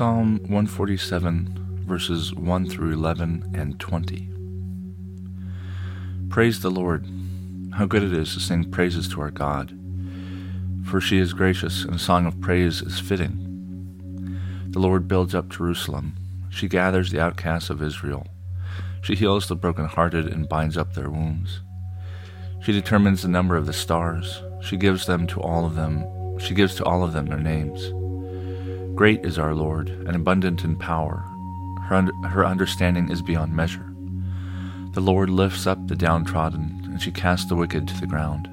Psalm 147, verses 1 through 11 and 20. Praise the Lord. How good it is to sing praises to our God. For she is gracious, and a song of praise is fitting. The Lord builds up Jerusalem. She gathers the outcasts of Israel. She heals the broken-hearted and binds up their wounds. She determines the number of the stars. She gives them to all of them. She gives to all of them their names. Great is our Lord, and abundant in power. Her, un- her understanding is beyond measure. The Lord lifts up the downtrodden, and she casts the wicked to the ground.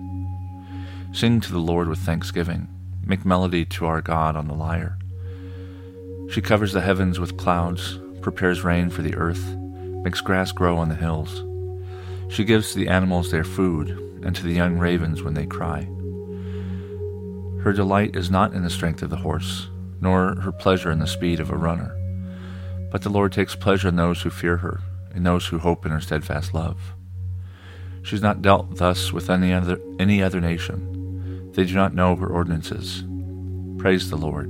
Sing to the Lord with thanksgiving. Make melody to our God on the lyre. She covers the heavens with clouds, prepares rain for the earth, makes grass grow on the hills. She gives to the animals their food, and to the young ravens when they cry. Her delight is not in the strength of the horse, nor her pleasure in the speed of a runner. But the Lord takes pleasure in those who fear her, in those who hope in her steadfast love. She has not dealt thus with any other any other nation. They do not know her ordinances. Praise the Lord.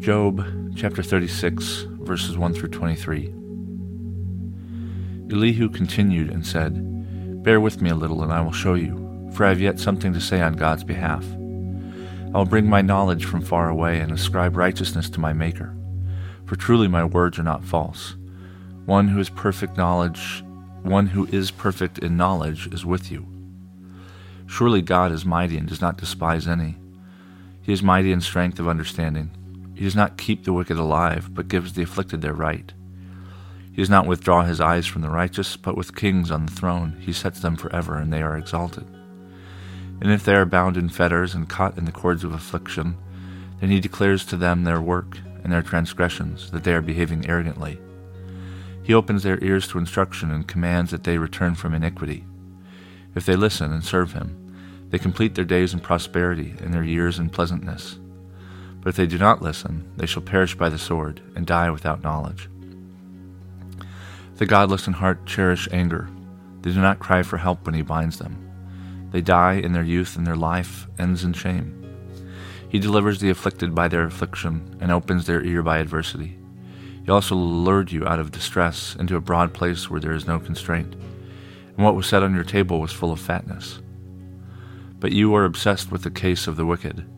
Job chapter 36, verses 1 through 23. Elihu continued and said, Bear with me a little, and I will show you, for I have yet something to say on God's behalf. I will bring my knowledge from far away and ascribe righteousness to my Maker. For truly my words are not false. One who is perfect knowledge, one who is perfect in knowledge is with you. Surely God is mighty and does not despise any. He is mighty in strength of understanding. He does not keep the wicked alive, but gives the afflicted their right. He does not withdraw his eyes from the righteous, but with kings on the throne he sets them forever, and they are exalted. And if they are bound in fetters and caught in the cords of affliction, then he declares to them their work and their transgressions, that they are behaving arrogantly. He opens their ears to instruction and commands that they return from iniquity. If they listen and serve him, they complete their days in prosperity and their years in pleasantness. But if they do not listen, they shall perish by the sword and die without knowledge. The godless in heart cherish anger. They do not cry for help when he binds them. They die in their youth, and their life ends in shame. He delivers the afflicted by their affliction, and opens their ear by adversity. He also lured you out of distress into a broad place where there is no constraint, and what was set on your table was full of fatness. But you are obsessed with the case of the wicked.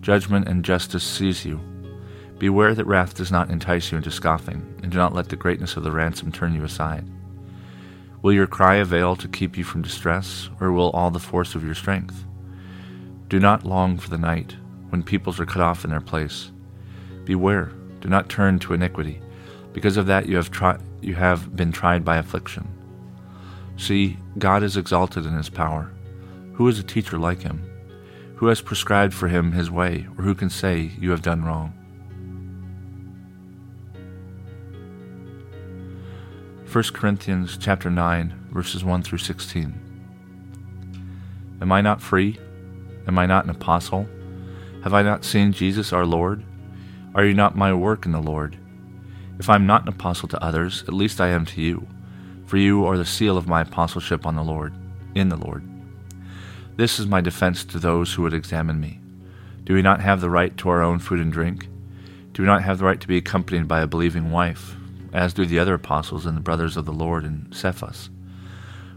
Judgment and justice seize you. Beware that wrath does not entice you into scoffing, and do not let the greatness of the ransom turn you aside. Will your cry avail to keep you from distress, or will all the force of your strength? Do not long for the night, when peoples are cut off in their place. Beware, do not turn to iniquity. Because of that you have, tri- you have been tried by affliction. See, God is exalted in his power. Who is a teacher like him? Who has prescribed for him his way, or who can say, You have done wrong? 1 Corinthians chapter 9 verses 1 through 16 Am I not free? Am I not an apostle? Have I not seen Jesus our Lord? Are you not my work in the Lord? If I am not an apostle to others, at least I am to you, for you are the seal of my apostleship on the Lord, in the Lord. This is my defense to those who would examine me. Do we not have the right to our own food and drink? Do we not have the right to be accompanied by a believing wife, as do the other apostles and the brothers of the Lord in Cephas?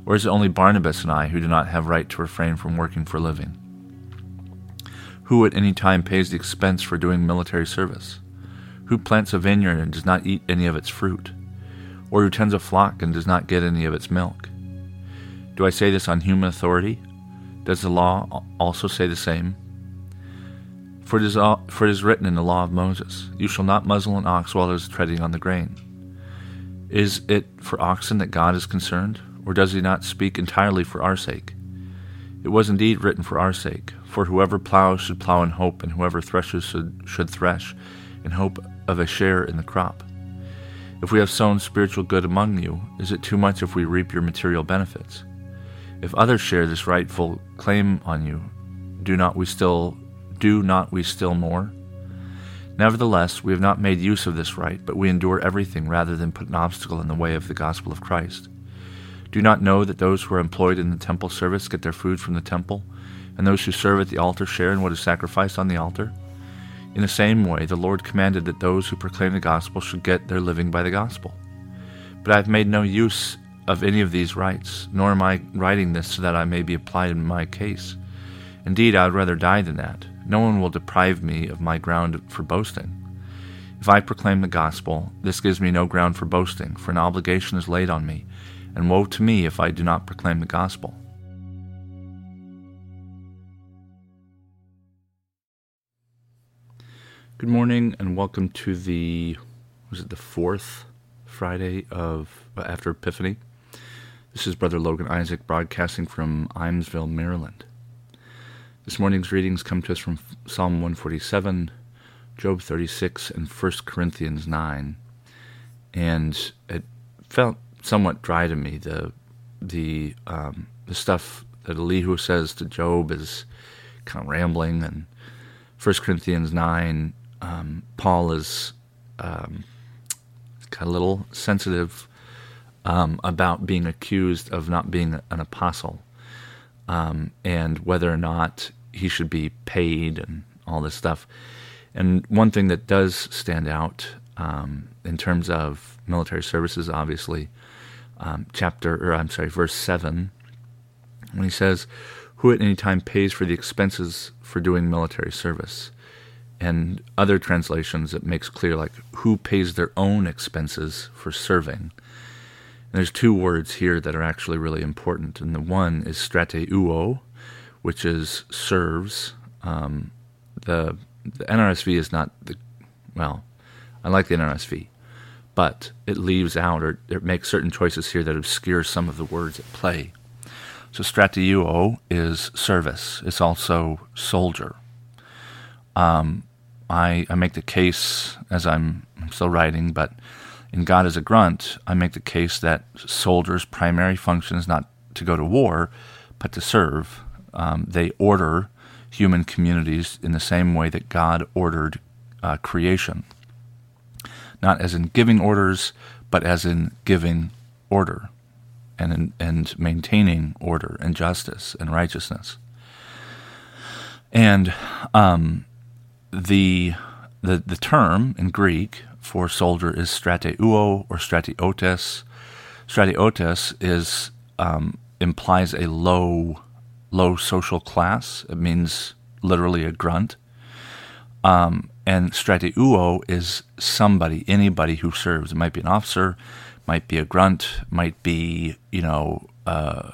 Or is it only Barnabas and I who do not have right to refrain from working for a living? Who at any time pays the expense for doing military service? Who plants a vineyard and does not eat any of its fruit? Or who tends a flock and does not get any of its milk? Do I say this on human authority? Does the law also say the same? For it, is all, for it is written in the law of Moses, You shall not muzzle an ox while it is treading on the grain. Is it for oxen that God is concerned, or does he not speak entirely for our sake? It was indeed written for our sake, for whoever plows should plow in hope, and whoever threshes should, should thresh in hope of a share in the crop. If we have sown spiritual good among you, is it too much if we reap your material benefits? If others share this rightful claim on you, do not we still do not we still more? Nevertheless, we have not made use of this right, but we endure everything rather than put an obstacle in the way of the gospel of Christ. Do not know that those who are employed in the temple service get their food from the temple, and those who serve at the altar share in what is sacrificed on the altar? In the same way, the Lord commanded that those who proclaim the gospel should get their living by the gospel. But I have made no use of any of these rights, nor am I writing this so that I may be applied in my case. Indeed, I would rather die than that. No one will deprive me of my ground for boasting. If I proclaim the gospel, this gives me no ground for boasting, for an obligation is laid on me, and woe to me if I do not proclaim the gospel. Good morning, and welcome to the was it the fourth Friday of uh, after Epiphany. This is Brother Logan Isaac broadcasting from Ijamsville, Maryland. This morning's readings come to us from Psalm 147, Job 36, and 1 Corinthians 9. And it felt somewhat dry to me. The the um, the stuff that Elihu says to Job is kind of rambling, and 1 Corinthians 9, um, Paul is um, kind of a little sensitive um, about being accused of not being an apostle. Um, and whether or not he should be paid and all this stuff. And one thing that does stand out um, in terms of military services, obviously, um, chapter or I'm sorry, verse seven, when he says, "Who at any time pays for the expenses for doing military service?" and other translations it makes clear like who pays their own expenses for serving. And there's two words here that are actually really important, and the one is strateuo, which is serves. Um, the the NRSV is not the well. I like the NRSV, but it leaves out or it makes certain choices here that obscure some of the words at play. So strateuo is service. It's also soldier. Um, I, I make the case as I'm, I'm still writing, but in God as a grunt, I make the case that soldiers' primary function is not to go to war, but to serve um, they order human communities in the same way that God ordered uh, creation. Not as in giving orders, but as in giving order and, in, and maintaining order and justice and righteousness. And um, the, the, the term in Greek for soldier is strateuo or stratiotes. Stratiotes is um, implies a low low social class. It means literally a grunt. Um, and strateuo is somebody, anybody who serves. It might be an officer, might be a grunt, might be, you know, uh,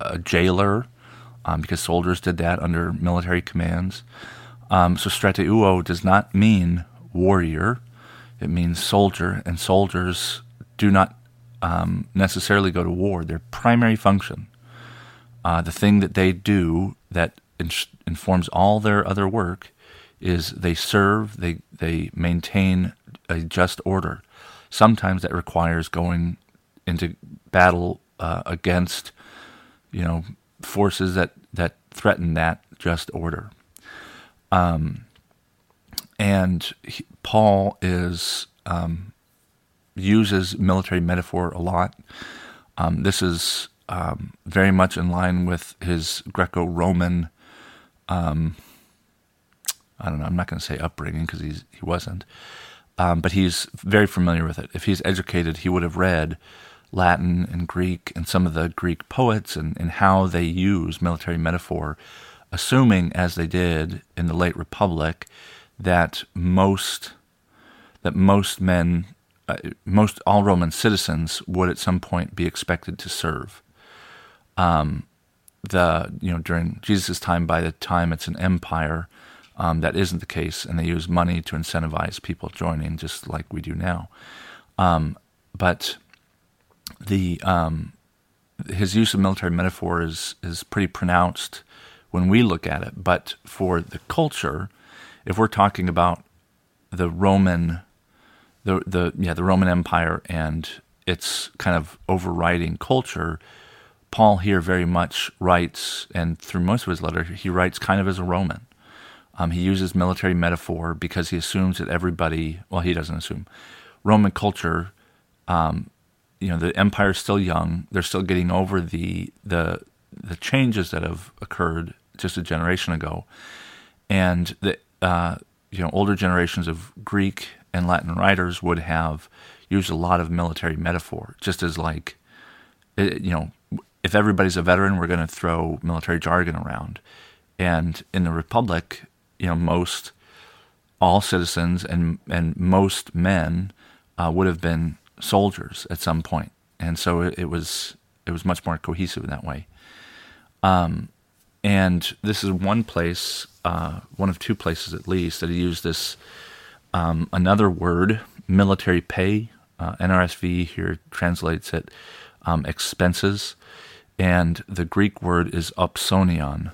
a jailer, um, because soldiers did that under military commands. Um, so strateuo does not mean warrior, it means soldier, and soldiers do not um, necessarily go to war. Their primary function uh, the thing that they do that in- informs all their other work is they serve, they they maintain a just order. Sometimes that requires going into battle uh, against, you know, forces that that threaten that just order. Um, and he, Paul is um, uses military metaphor a lot. Um, this is um, very much in line with his Greco-Roman. Um, I don't know. I'm not going to say upbringing because he wasn't, um, but he's very familiar with it. If he's educated, he would have read Latin and Greek and some of the Greek poets and, and how they use military metaphor, assuming as they did in the late Republic that most that most men, uh, most all Roman citizens would at some point be expected to serve um, the you know during Jesus' time, by the time it's an empire, um, that isn't the case, and they use money to incentivize people joining, just like we do now. Um, but the um, his use of military metaphor is is pretty pronounced when we look at it. But for the culture, if we're talking about the Roman, the the yeah the Roman Empire and its kind of overriding culture, Paul here very much writes, and through most of his letter, he writes kind of as a Roman. Um, he uses military metaphor because he assumes that everybody, well, he doesn't assume, Roman culture, um, you know, the empire's still young. They're still getting over the the the changes that have occurred just a generation ago, and the uh, you know older generations of Greek and Latin writers would have used a lot of military metaphor, just as like, you know, if everybody's a veteran, we're going to throw military jargon around. And in the Republic, you know, most all citizens and and most men uh, would have been soldiers at some point, and so it, was it was much more cohesive in that way. Um, and this is one place, uh, one of two places at least, that he used this um, another word, military pay. Uh, NRSV here translates it um, expenses and the Greek word is opsonion,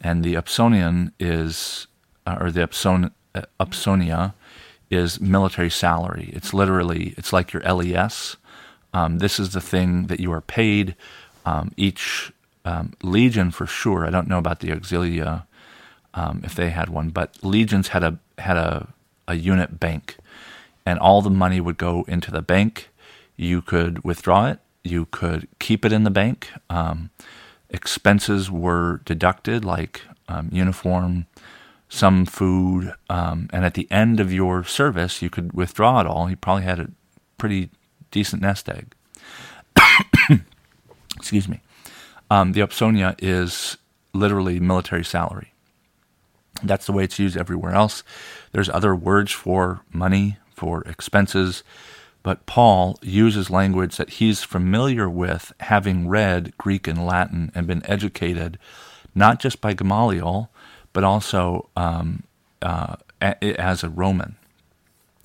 and the opsonion is, uh, or the opson, uh, opsonia, is military salary. It's literally, it's like your LES. Um, this is the thing that you are paid. Um, each um, legion, for sure. I don't know about the auxilia um, if they had one, but legions had a had a, a unit bank, and all the money would go into the bank. You could withdraw it you could keep it in the bank. Um, expenses were deducted, like um, uniform, some food, um, and at the end of your service, you could withdraw it all. You probably had a pretty decent nest egg. Excuse me. Um, the opsonia is literally military salary. That's the way it's used everywhere else. There's other words for money, for expenses. But Paul uses language that he's familiar with, having read Greek and Latin and been educated not just by Gamaliel, but also um, uh, as a Roman.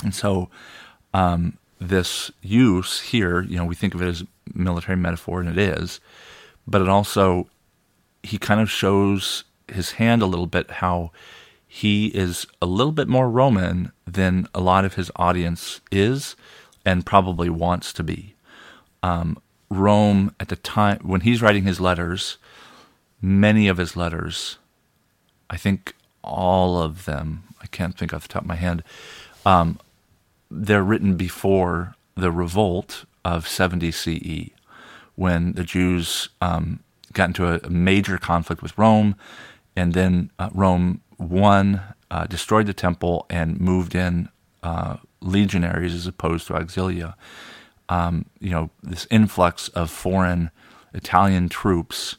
And so um, this use here, you know, we think of it as military metaphor, and it is, but it also, he kind of shows his hand a little bit how he is a little bit more Roman than a lot of his audience is and probably wants to be. Um, Rome at the time when he's writing his letters, many of his letters, I think all of them, I can't think off the top of my head, um, they're written before the revolt of 70 CE, when the Jews um, got into a major conflict with Rome, and then uh, Rome won, uh, destroyed the temple, and moved in uh, legionaries as opposed to auxilia. Um, you know, this influx of foreign Italian troops,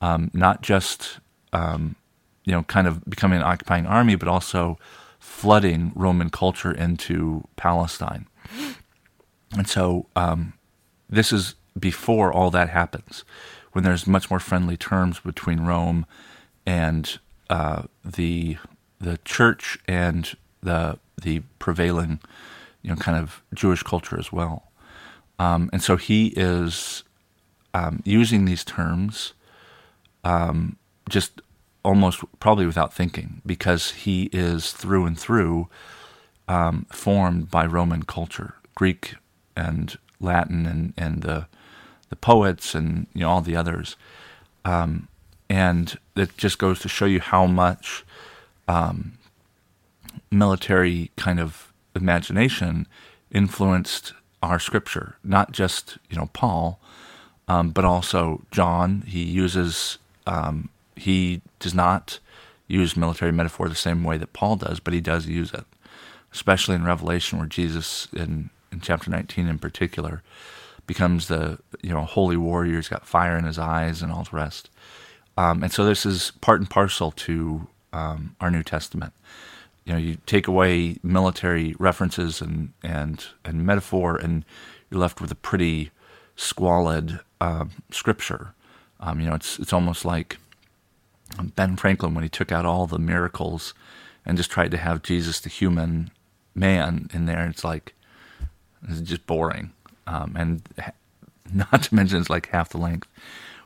um, not just um, you know, kind of becoming an occupying army, but also flooding Roman culture into Palestine. And so um, this is before all that happens, when there's much more friendly terms between Rome and uh, the the church and the the prevailing, you know, kind of Jewish culture as well. Um, and so he is um, using these terms um, just almost probably without thinking because he is through and through um, formed by Roman culture, Greek and Latin and, and the the poets and you know all the others. Um, and it just goes to show you how much um, military kind of imagination influenced our scripture, not just you know Paul, um, but also John. He uses um, he does not use military metaphor the same way that Paul does, but he does use it, especially in Revelation, where Jesus in in chapter 19 in particular becomes the you know holy warrior. He's got fire in his eyes and all the rest. Um, and so this is part and parcel to um, our New Testament you know you take away military references and and and metaphor, and you're left with a pretty squalid uh, scripture. Um, you know, it's it's almost like Ben Franklin when he took out all the miracles and just tried to have Jesus, the human man, in there. It's like it's just boring. Um, and not to mention it's like half the length.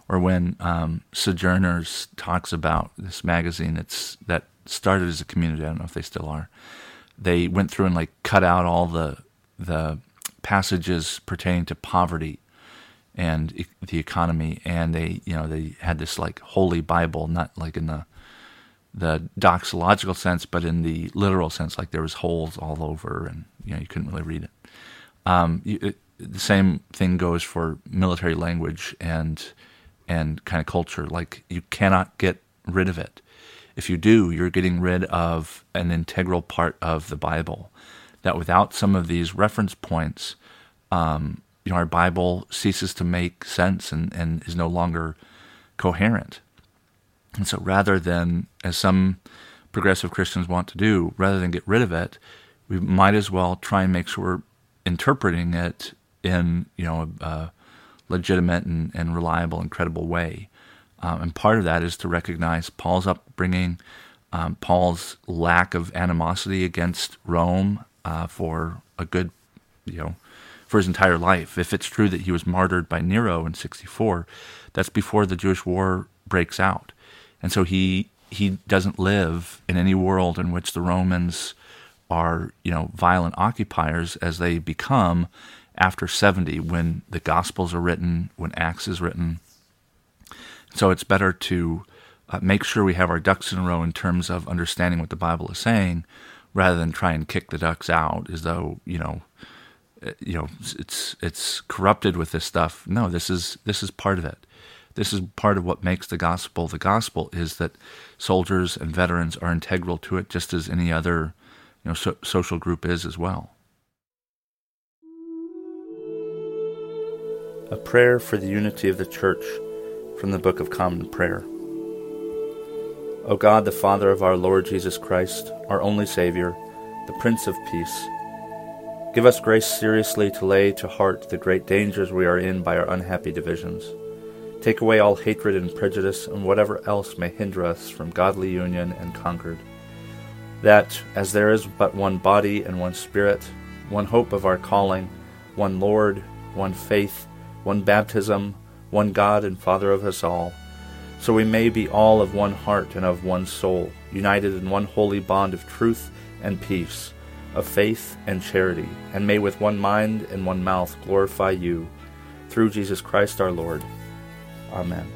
Or when um, Sojourners talks about this magazine that's that started as a community. I don't know if they still are. They went through and like cut out all the the passages pertaining to poverty and the economy, and they you know they had this like holy Bible, not like in the the doxological sense, but in the literal sense, like there was holes all over, and you know you couldn't really read it. Um, you, it the same thing goes for military language and and kind of culture. Like you cannot get rid of it. If you do, you're getting rid of an integral part of the Bible. That without some of these reference points, um, you know, our Bible ceases to make sense and, and is no longer coherent. And so rather than, as some progressive Christians want to do, rather than get rid of it, we might as well try and make sure we're interpreting it in, you know, a, a legitimate and, and, reliable and credible way. Um, and part of that is to recognize Paul's upbringing, um, Paul's lack of animosity against Rome uh, for a good, you know, for his entire life. If it's true that he was martyred by Nero in 64, that's before the Jewish war breaks out. And so he he doesn't live in any world in which the Romans are, you know, violent occupiers as they become after 70 when the gospels are written, when Acts is written. So it's better to uh, make sure we have our ducks in a row in terms of understanding what the Bible is saying rather than try and kick the ducks out as though, you know, uh, you know it's it's corrupted with this stuff. No, this is this is part of it. This is part of what makes the gospel the gospel is that soldiers and veterans are integral to it, just as any other you know so, social group is as well. A prayer for the unity of the church from the Book of Common Prayer. O God, the Father of our Lord Jesus Christ, our only Savior, the Prince of Peace Give us grace seriously to lay to heart the great dangers we are in by our unhappy divisions. Take away all hatred and prejudice and whatever else may hinder us from godly union and concord. That, as there is but one body and one Spirit, one hope of our calling, one Lord, one faith, one baptism, one God and Father of us all, so we may be all of one heart and of one soul, united in one holy bond of truth and peace of faith and charity, and may with one mind and one mouth glorify you, through Jesus Christ our Lord. Amen.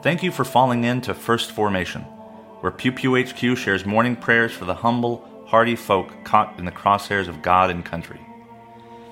Thank you for falling in to First Formation, where Pew Pew HQ shares morning prayers for the humble, hardy folk caught in the crosshairs of God and country.